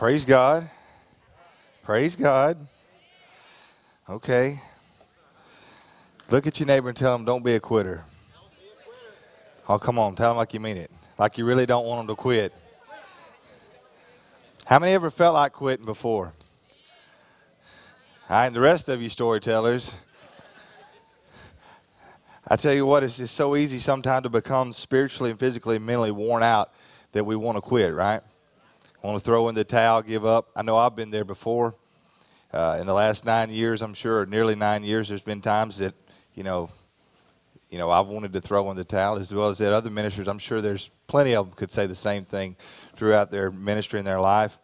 Praise God. Praise God. Okay. Look at your neighbor and tell him, don't be a quitter. Oh, come on. Tell him like you mean it. Like you really don't want him to quit. How many ever felt like quitting before? I and the rest of you storytellers. I tell you what, it's just so easy sometimes to become spiritually and physically and mentally worn out that we want to quit, right? Want to throw in the towel, give up. I know I've been there before. Uh, in the last nine years, I'm sure, nearly nine years, there's been times that, you know, you know, I've wanted to throw in the towel as well as that other ministers. I'm sure there's plenty of them could say the same thing throughout their ministry in their life.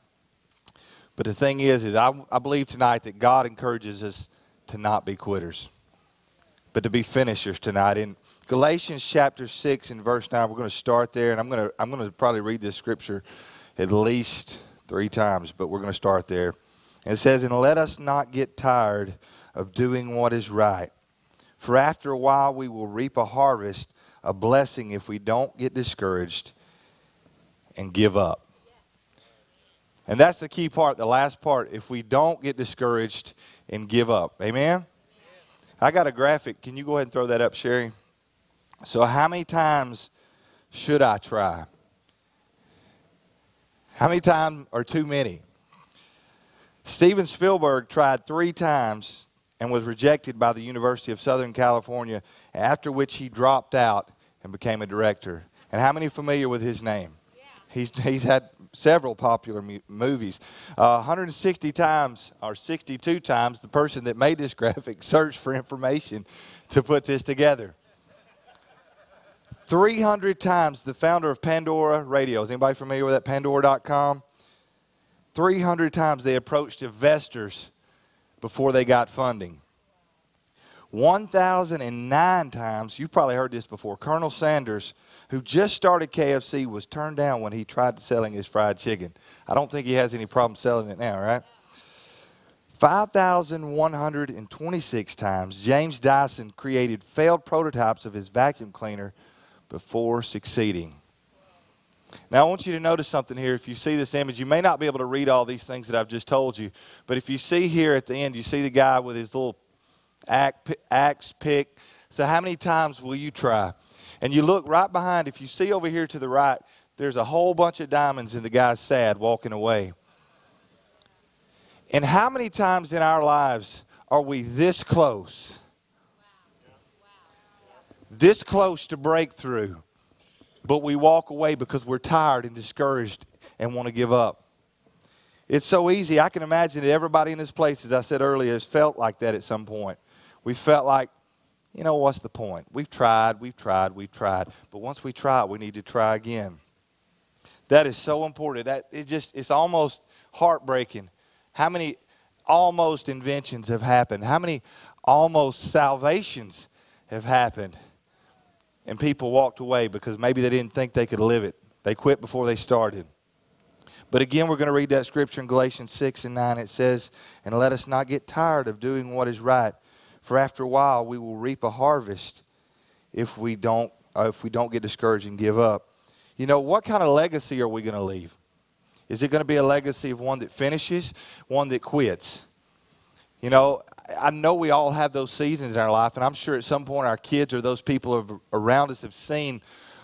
But the thing is, is I, I believe tonight that God encourages us to not be quitters, but to be finishers tonight. In Galatians chapter six and verse nine, we're going to start there, and I'm going to I'm going to probably read this scripture at least three times, but we're going to start there. It says, "And let us not get tired of doing what is right." For after a while, we will reap a harvest, a blessing if we don't get discouraged and give up. And that's the key part, the last part. If we don't get discouraged and give up. Amen? I got a graphic. Can you go ahead and throw that up, Sherry? So, how many times should I try? How many times are too many? Steven Spielberg tried three times and was rejected by the University of Southern California, after which he dropped out and became a director. And how many familiar with his name? Yeah. He's, he's had several popular mu- movies. Uh, 160 times, or 62 times, the person that made this graphic searched for information to put this together. 300 times the founder of Pandora Radio. Is anybody familiar with that? Pandora.com. 300 times they approached investors before they got funding. 1,009 times, you've probably heard this before, Colonel Sanders, who just started KFC, was turned down when he tried selling his fried chicken. I don't think he has any problem selling it now, right? 5,126 times, James Dyson created failed prototypes of his vacuum cleaner before succeeding. Now, I want you to notice something here. If you see this image, you may not be able to read all these things that I've just told you, but if you see here at the end, you see the guy with his little axe pick. So, how many times will you try? And you look right behind, if you see over here to the right, there's a whole bunch of diamonds, and the guy's sad walking away. And how many times in our lives are we this close? This close to breakthrough but we walk away because we're tired and discouraged and want to give up. It's so easy. I can imagine that everybody in this place, as I said earlier, has felt like that at some point. We felt like, you know, what's the point? We've tried, we've tried, we've tried. But once we try, we need to try again. That is so important. That it just it's almost heartbreaking. How many almost inventions have happened? How many almost salvations have happened? And people walked away because maybe they didn't think they could live it. They quit before they started. But again, we're going to read that scripture in Galatians 6 and 9. It says, And let us not get tired of doing what is right, for after a while we will reap a harvest if we don't, uh, if we don't get discouraged and give up. You know, what kind of legacy are we going to leave? Is it going to be a legacy of one that finishes, one that quits? You know, I know we all have those seasons in our life, and I'm sure at some point our kids or those people around us have seen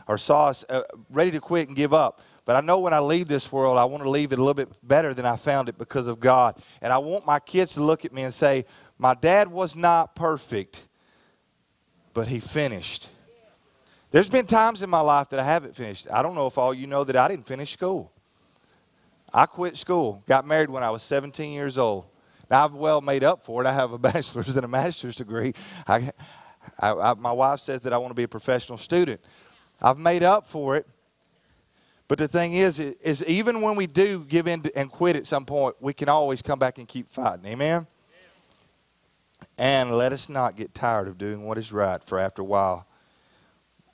or saw us uh, ready to quit and give up. But I know when I leave this world, I want to leave it a little bit better than I found it because of God. And I want my kids to look at me and say, My dad was not perfect, but he finished. There's been times in my life that I haven't finished. I don't know if all you know that I didn't finish school. I quit school, got married when I was 17 years old. Now, I've well made up for it. I have a bachelor's and a master's degree. I, I, I, my wife says that I want to be a professional student. I've made up for it. But the thing is, is even when we do give in and quit at some point, we can always come back and keep fighting. Amen? And let us not get tired of doing what is right, for after a while,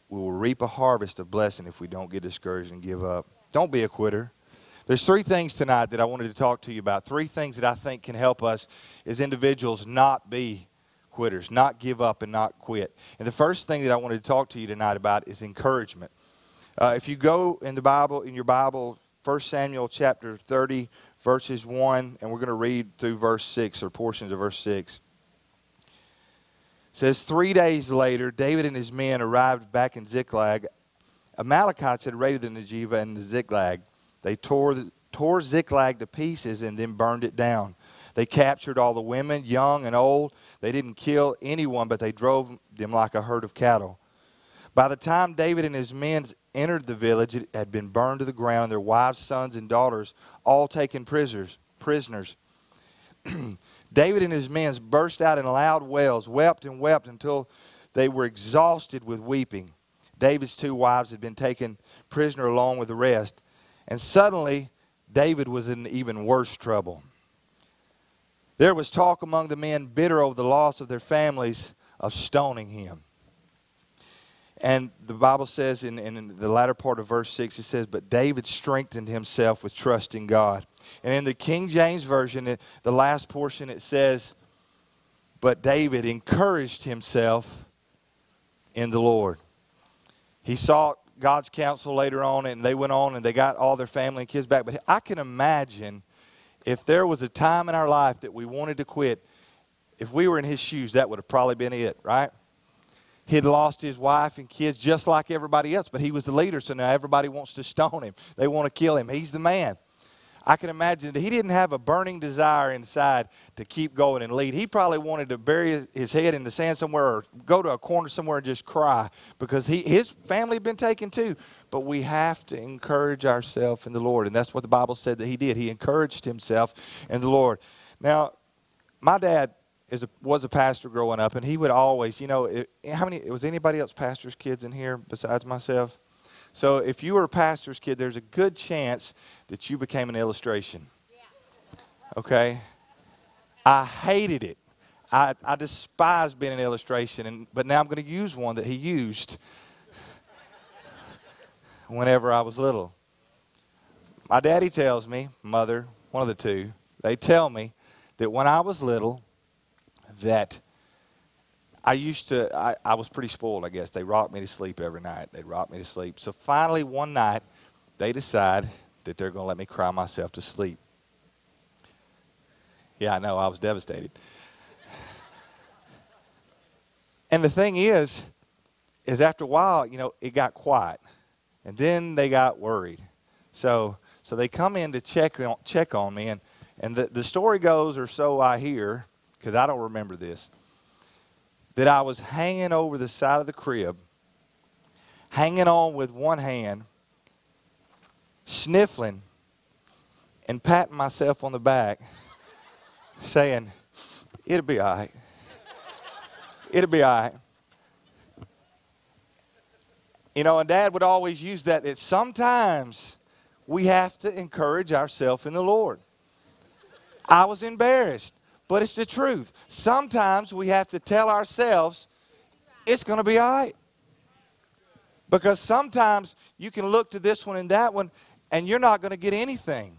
we will reap a harvest of blessing if we don't get discouraged and give up. Don't be a quitter. There's three things tonight that I wanted to talk to you about. Three things that I think can help us as individuals not be quitters, not give up and not quit. And the first thing that I wanted to talk to you tonight about is encouragement. Uh, if you go in the Bible, in your Bible, 1 Samuel chapter 30, verses 1, and we're going to read through verse 6 or portions of verse 6. It says, Three days later, David and his men arrived back in Ziklag. Amalekites had raided the Negev and the Ziklag. They tore, tore Ziklag to pieces and then burned it down. They captured all the women, young and old. They didn't kill anyone, but they drove them like a herd of cattle. By the time David and his men entered the village, it had been burned to the ground, their wives, sons, and daughters all taken prisoners. prisoners. David and his men burst out in loud wails, wept and wept until they were exhausted with weeping. David's two wives had been taken prisoner along with the rest. And suddenly, David was in even worse trouble. There was talk among the men bitter over the loss of their families of stoning him. And the Bible says in, in, the latter part of verse 6, it says, But David strengthened himself with trust in God. And in the King James Version, it, the last portion, it says, But David encouraged himself in the Lord. He sought God's counsel later on, and they went on and they got all their family and kids back. But I can imagine if there was a time in our life that we wanted to quit, if we were in his shoes, that would have probably been it, right? He'd lost his wife and kids just like everybody else, but he was the leader, so now everybody wants to stone him. They want to kill him. He's the man. I can imagine that he didn't have a burning desire inside to keep going and lead. He probably wanted to bury his head in the sand somewhere or go to a corner somewhere and just cry because he, his family had been taken too. But we have to encourage ourselves in the Lord. And that's what the Bible said that he did. He encouraged himself in the Lord. Now, my dad is a, was a pastor growing up, and he would always, you know, it, how many, was anybody else pastor's kids in here besides myself? So if you were a pastor's kid, there's a good chance that you became an illustration. Okay? I hated it. I, I despised being an illustration, and, but now I'm going to use one that he used whenever I was little. My daddy tells me, mother, one of the two, they tell me that when I was little, that I used to, I, I was pretty spoiled, I guess. They rocked me to sleep every night. They'd rock me to sleep. So finally, one night, they decide that they're going to let me cry myself to sleep. Yeah, I know, I was devastated. and the thing is, is after a while, you know, it got quiet. And then they got worried. So, so they come in to check on, check on me. And, and the, the story goes, or so I hear, because I don't remember this, that I was hanging over the side of the crib, hanging on with one hand, sniffling and patting myself on the back, saying, It'll be all right. It'll be all right. You know, and dad would always use that, that sometimes we have to encourage ourselves in the Lord. I was embarrassed, but it's the truth. Sometimes we have to tell ourselves it's going to be all right. Because sometimes you can look to this one and that one and you're not going to get anything.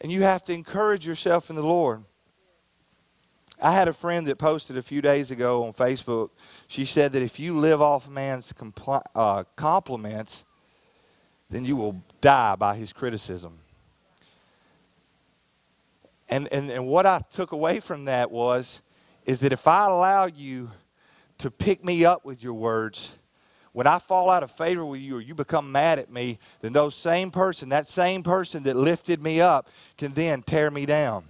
And you have to encourage yourself in the Lord. I had a friend that posted a few days ago on Facebook. She said that if you live off man's uh, compliments, then you will die by his criticism. And, and, and what I took away from that was, is that if I allow you to pick me up with your words, when I fall out of favor with you or you become mad at me, then those same person, that same person that lifted me up, can then tear me down.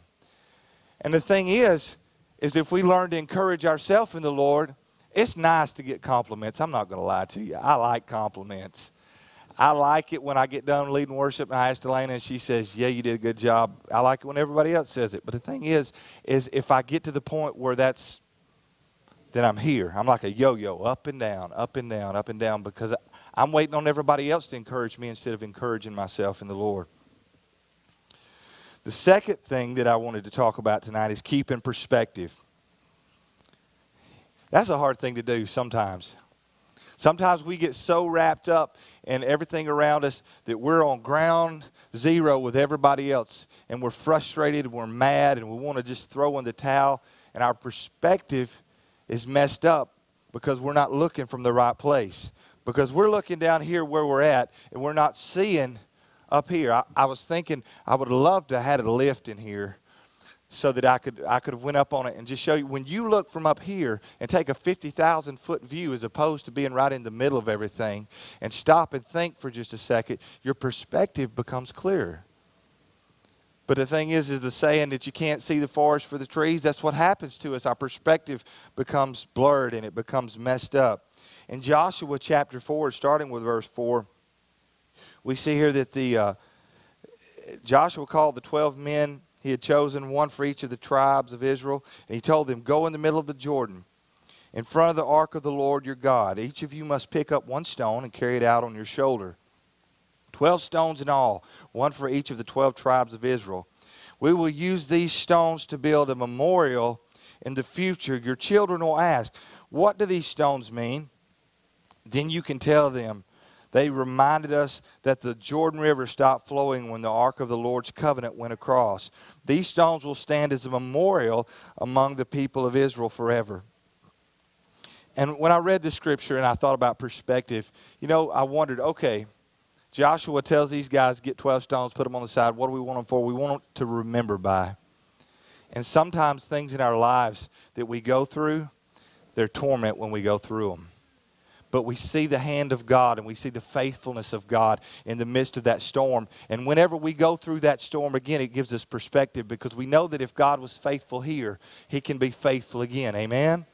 And the thing is, is if we learn to encourage ourselves in the Lord, it's nice to get compliments. I'm not going to lie to you. I like compliments. I like it when I get done leading worship and I ask Elena and she says, Yeah, you did a good job. I like it when everybody else says it. But the thing is, is if I get to the point where that's then I'm here. I'm like a yo yo, up and down, up and down, up and down, because I'm waiting on everybody else to encourage me instead of encouraging myself in the Lord. The second thing that I wanted to talk about tonight is keeping perspective. That's a hard thing to do sometimes. Sometimes we get so wrapped up in everything around us that we're on ground zero with everybody else and we're frustrated, and we're mad, and we want to just throw in the towel. And our perspective is messed up because we're not looking from the right place. Because we're looking down here where we're at and we're not seeing up here. I, I was thinking I would loved to have had a lift in here so that I could I could have went up on it and just show you when you look from up here and take a 50,000 foot view as opposed to being right in the middle of everything and stop and think for just a second, your perspective becomes clearer. But the thing is, is the saying that you can't see the forest for the trees. That's what happens to us. Our perspective becomes blurred and it becomes messed up. In Joshua chapter 4, starting with verse 4, we see here that the uh, Joshua called the 12 men he had chosen, one for each of the tribes of Israel, and he told them, Go in the middle of the Jordan, in front of the ark of the Lord your God. Each of you must pick up one stone and carry it out on your shoulder. Twelve stones in all, one for each of the twelve tribes of Israel. We will use these stones to build a memorial in the future. Your children will ask, What do these stones mean? Then you can tell them, They reminded us that the Jordan River stopped flowing when the Ark of the Lord's covenant went across. These stones will stand as a memorial among the people of Israel forever. And when I read the scripture and I thought about perspective, you know, I wondered, okay, Joshua tells these guys, get 12 stones, put them on the side. What do we want them for? We want them to remember by. And sometimes things in our lives that we go through, they're torment when we go through them. But we see the hand of God and we see the faithfulness of God in the midst of that storm. And whenever we go through that storm again, it gives us perspective because we know that if God was faithful here, He can be faithful again. Amen?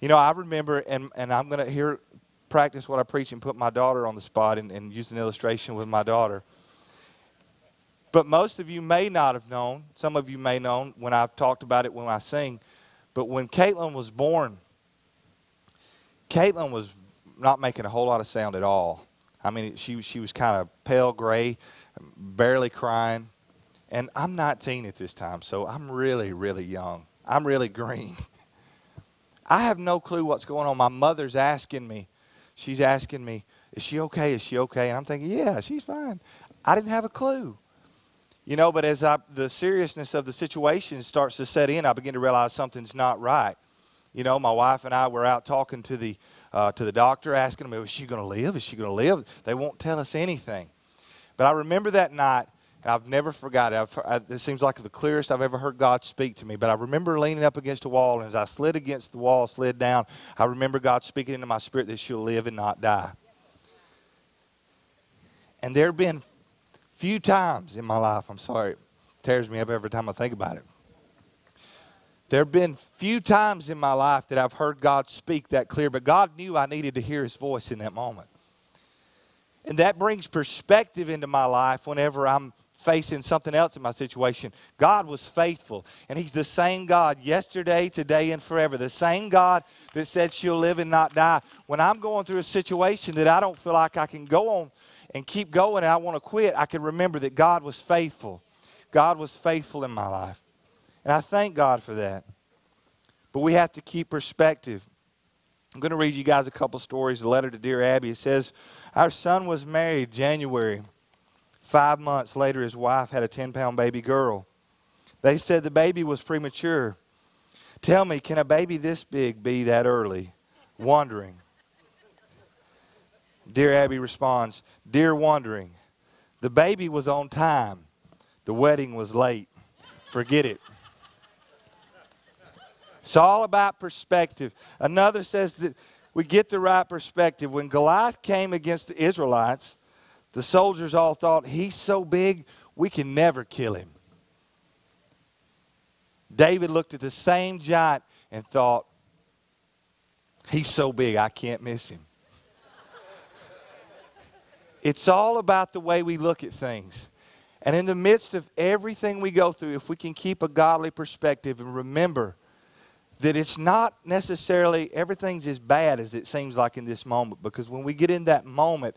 You know, I remember, and, and I'm going to here practice what I preach and put my daughter on the spot and, and use an illustration with my daughter. But most of you may not have known, some of you may know when I've talked about it when I sing, but when Caitlin was born, Caitlin was not making a whole lot of sound at all. I mean, she, she was kind of pale gray, barely crying. And I'm 19 at this time, so I'm really, really young. I'm really green. I have no clue what's going on. My mother's asking me, she's asking me, Is she okay? Is she okay? And I'm thinking, Yeah, she's fine. I didn't have a clue. You know, but as I, the seriousness of the situation starts to set in, I begin to realize something's not right. You know, my wife and I were out talking to the, uh, to the doctor, asking him, Is she going to live? Is she going to live? They won't tell us anything. But I remember that night, and I've never forgot it. I, it seems like the clearest I've ever heard God speak to me. But I remember leaning up against a wall, and as I slid against the wall, slid down, I remember God speaking into my spirit that she'll live and not die. And there have been few times in my life, I'm sorry, it tears me up every time I think about it. There have been few times in my life that I've heard God speak that clear, but God knew I needed to hear His voice in that moment. And that brings perspective into my life whenever I'm facing something else in my situation. God was faithful, and He's the same God yesterday, today, and forever. The same God that said she'll live and not die. When I'm going through a situation that I don't feel like I can go on and keep going and I want to quit, I can remember that God was faithful. God was faithful in my life. And I thank God for that. But we have to keep perspective. I'm going to read you guys a couple stories. A letter to Dear Abby. It says, Our son was married January. Five months later, his wife had a 10 pound baby girl. They said the baby was premature. Tell me, can a baby this big be that early? Wondering. Dear Abby responds, Dear Wondering, the baby was on time. The wedding was late. Forget it. It's all about perspective. Another says that we get the right perspective. When Goliath came against the Israelites, the soldiers all thought, he's so big, we can never kill him. David looked at the same giant and thought, he's so big, I can't miss him. it's all about the way we look at things. And in the midst of everything we go through, if we can keep a godly perspective and remember that it's not necessarily everything's as bad as it seems like in this moment, because when we get in that moment,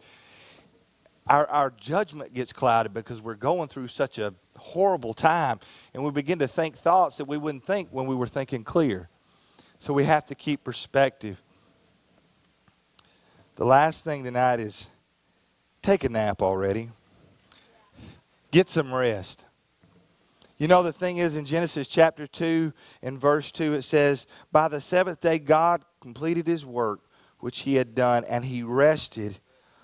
our, our judgment gets clouded because we're going through such a horrible time and we begin to think thoughts that we wouldn't think when we were thinking clear. So we have to keep perspective. The last thing tonight is take a nap already. Get some rest. You know, the thing is in Genesis chapter 2 and verse 2, it says, By the seventh day, God completed his work which he had done, and he rested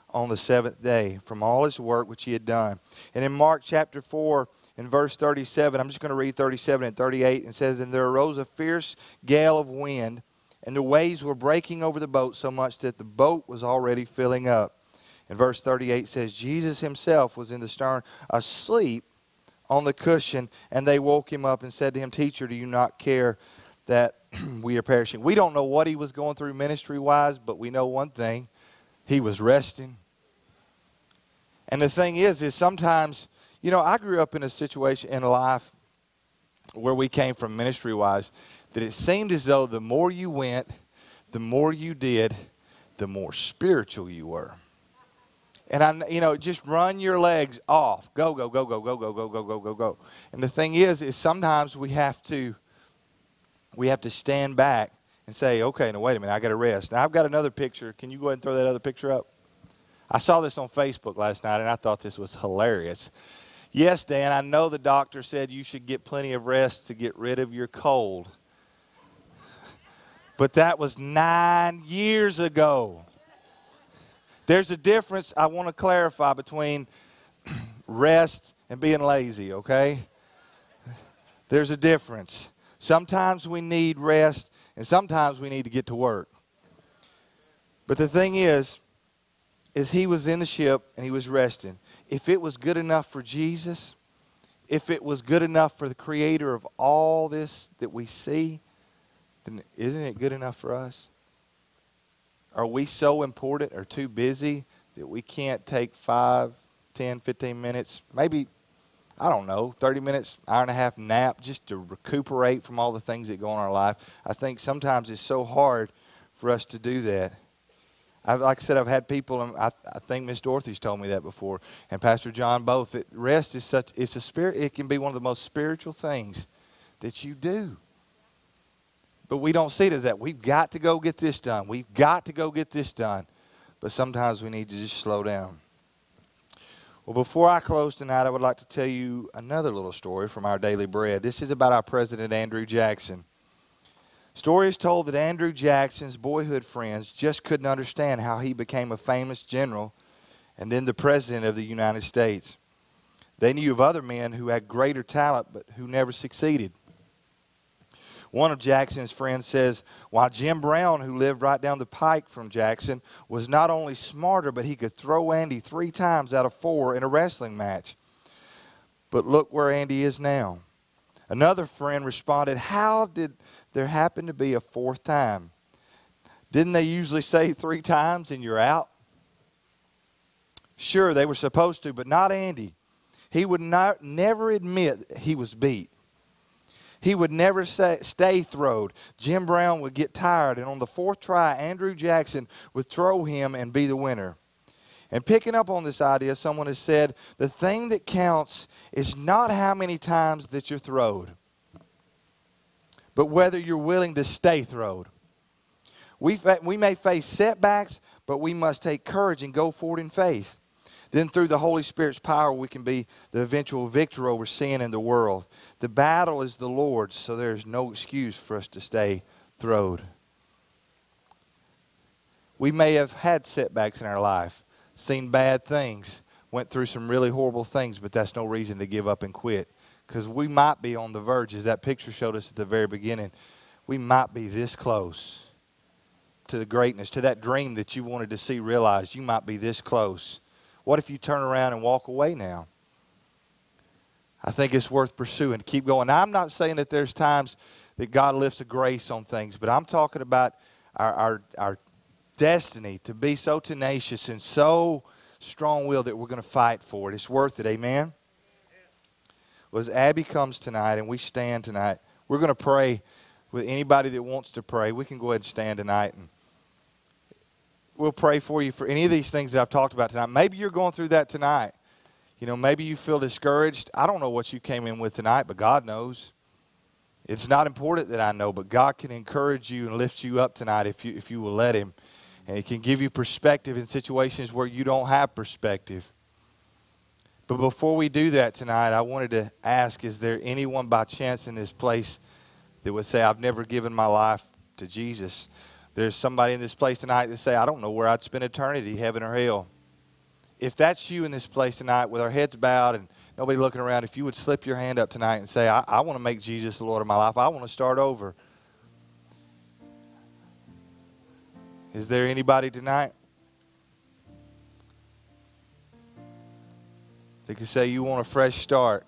on the seventh day from all his work which he had done. And in Mark chapter 4, in verse 37, I'm just going to read 37 and 38, and says, And there arose a fierce gale of wind, and the waves were breaking over the boat so much that the boat was already filling up. And verse 38 says, Jesus himself was in the stern, asleep on the cushion, and they woke him up and said to him, Teacher, do you not care that we are perishing? We don't know what he was going through ministry wise, but we know one thing he was resting. And the thing is, is sometimes, you know, I grew up in a situation in life where we came from ministry wise that it seemed as though the more you went, the more you did, the more spiritual you were. And I, you know, just run your legs off. Go, go, go, go, go, go, go, go, go, go, go. And the thing is, is sometimes we have to, we have to stand back and say, okay, now wait a minute, I got to rest. Now I've got another picture. Can you go ahead and throw that other picture up? I saw this on Facebook last night and I thought this was hilarious. Yes, Dan, I know the doctor said you should get plenty of rest to get rid of your cold. But that was nine years ago. There's a difference I want to clarify between rest and being lazy, okay? There's a difference. Sometimes we need rest and sometimes we need to get to work. But the thing is, is he was in the ship and he was resting. If it was good enough for Jesus, if it was good enough for the creator of all this that we see, then isn't it good enough for us? Are we so important or too busy that we can't take 5, 10, 15 minutes, maybe I don't know, 30 minutes, hour and a half nap just to recuperate from all the things that go on in our life. I think sometimes it's so hard for us to do that. I've, like I said, I've had people, and I, I think Miss Dorothy's told me that before, and Pastor John both. That rest is such, it's a spirit. It can be one of the most spiritual things that you do. But we don't see it as that. We've got to go get this done. We've got to go get this done. But sometimes we need to just slow down. Well, before I close tonight, I would like to tell you another little story from our daily bread. This is about our president, Andrew Jackson. Story is told that Andrew Jackson's boyhood friends just couldn't understand how he became a famous general and then the president of the United States. They knew of other men who had greater talent but who never succeeded. One of Jackson's friends says, while Jim Brown, who lived right down the pike from Jackson, was not only smarter, but he could throw Andy three times out of four in a wrestling match. But look where Andy is now. Another friend responded, How did there happen to be a fourth time? Didn't they usually say three times and you're out? Sure, they were supposed to, but not Andy. He would not, never admit he was beat. He would never say, stay throwed. Jim Brown would get tired, and on the fourth try, Andrew Jackson would throw him and be the winner. And picking up on this idea, someone has said the thing that counts is not how many times that you're throwed, but whether you're willing to stay throwed. We, fa- we may face setbacks, but we must take courage and go forward in faith. Then, through the Holy Spirit's power, we can be the eventual victor over sin and the world. The battle is the Lord's, so there's no excuse for us to stay throwed. We may have had setbacks in our life, seen bad things, went through some really horrible things, but that's no reason to give up and quit. Because we might be on the verge, as that picture showed us at the very beginning, we might be this close to the greatness, to that dream that you wanted to see realized. You might be this close. What if you turn around and walk away now? I think it's worth pursuing. Keep going. Now, I'm not saying that there's times that God lifts a grace on things, but I'm talking about our, our, our destiny to be so tenacious and so strong willed that we're going to fight for it. It's worth it. Amen? Well, as Abby comes tonight and we stand tonight, we're going to pray with anybody that wants to pray. We can go ahead and stand tonight and we'll pray for you for any of these things that I've talked about tonight. Maybe you're going through that tonight. You know, maybe you feel discouraged. I don't know what you came in with tonight, but God knows. It's not important that I know, but God can encourage you and lift you up tonight if you, if you will let Him. And He can give you perspective in situations where you don't have perspective. But before we do that tonight, I wanted to ask is there anyone by chance in this place that would say, I've never given my life to Jesus? There's somebody in this place tonight that say, I don't know where I'd spend eternity, heaven or hell. if that's you in this place tonight with our heads bowed and nobody looking around, if you would slip your hand up tonight and say, I, I want to make Jesus the Lord of my life, I want to start over. Is there anybody tonight? that could say, You want a fresh start.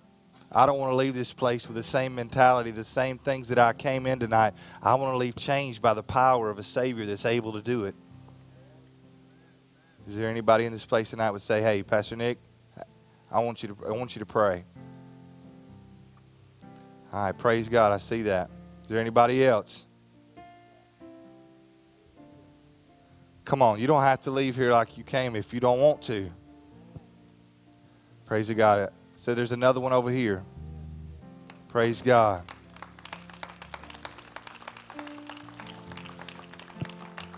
I don't want to leave this place with the same mentality, the same things that I came in tonight. I want to leave changed by the power of a Savior that's able to do it. Is there anybody in this place tonight would say, "Hey, Pastor Nick, I want you to I want you to pray." All right, praise God. I see that. Is there anybody else? Come on, you don't have to leave here like you came if you don't want to. Praise God. So there's another one over here. Praise God.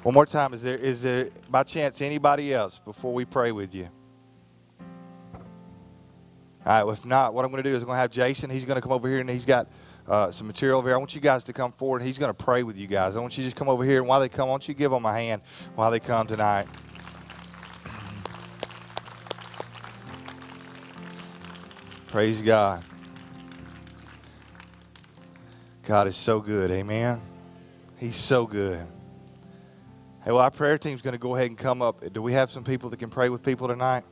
One more time, is there is there by chance anybody else before we pray with you? All right, if not, what I'm going to do is I'm going to have Jason. He's going to come over here and he's got uh, some material over here. I want you guys to come forward. He's going to pray with you guys. I want you to just come over here. And while they come, I want you give them a hand while they come tonight. Praise God. God is so good. Amen. He's so good. Hey, well, our prayer team's going to go ahead and come up. Do we have some people that can pray with people tonight?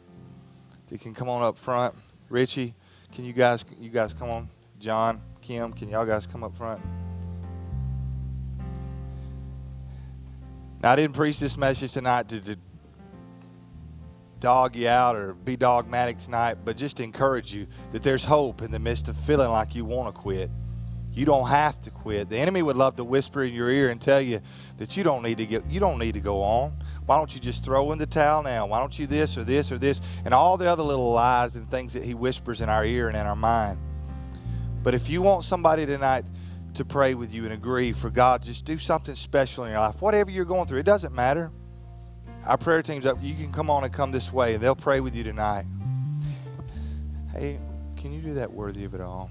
That can come on up front. Richie, can you guys you guys come on? John, Kim, can y'all guys come up front? Now, I didn't preach this message tonight to, to dog you out or be dogmatic tonight, but just encourage you that there's hope in the midst of feeling like you want to quit. You don't have to quit. The enemy would love to whisper in your ear and tell you that you don't need to get you don't need to go on. Why don't you just throw in the towel now? Why don't you this or this or this and all the other little lies and things that he whispers in our ear and in our mind. But if you want somebody tonight to pray with you and agree for God, just do something special in your life. Whatever you're going through, it doesn't matter. Our prayer team's up. You can come on and come this way and they'll pray with you tonight. Hey, can you do that worthy of it all?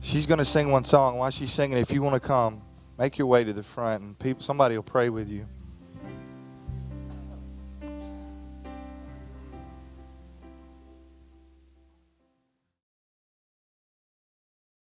She's going to sing one song. While she's singing, if you want to come, make your way to the front and people, somebody will pray with you.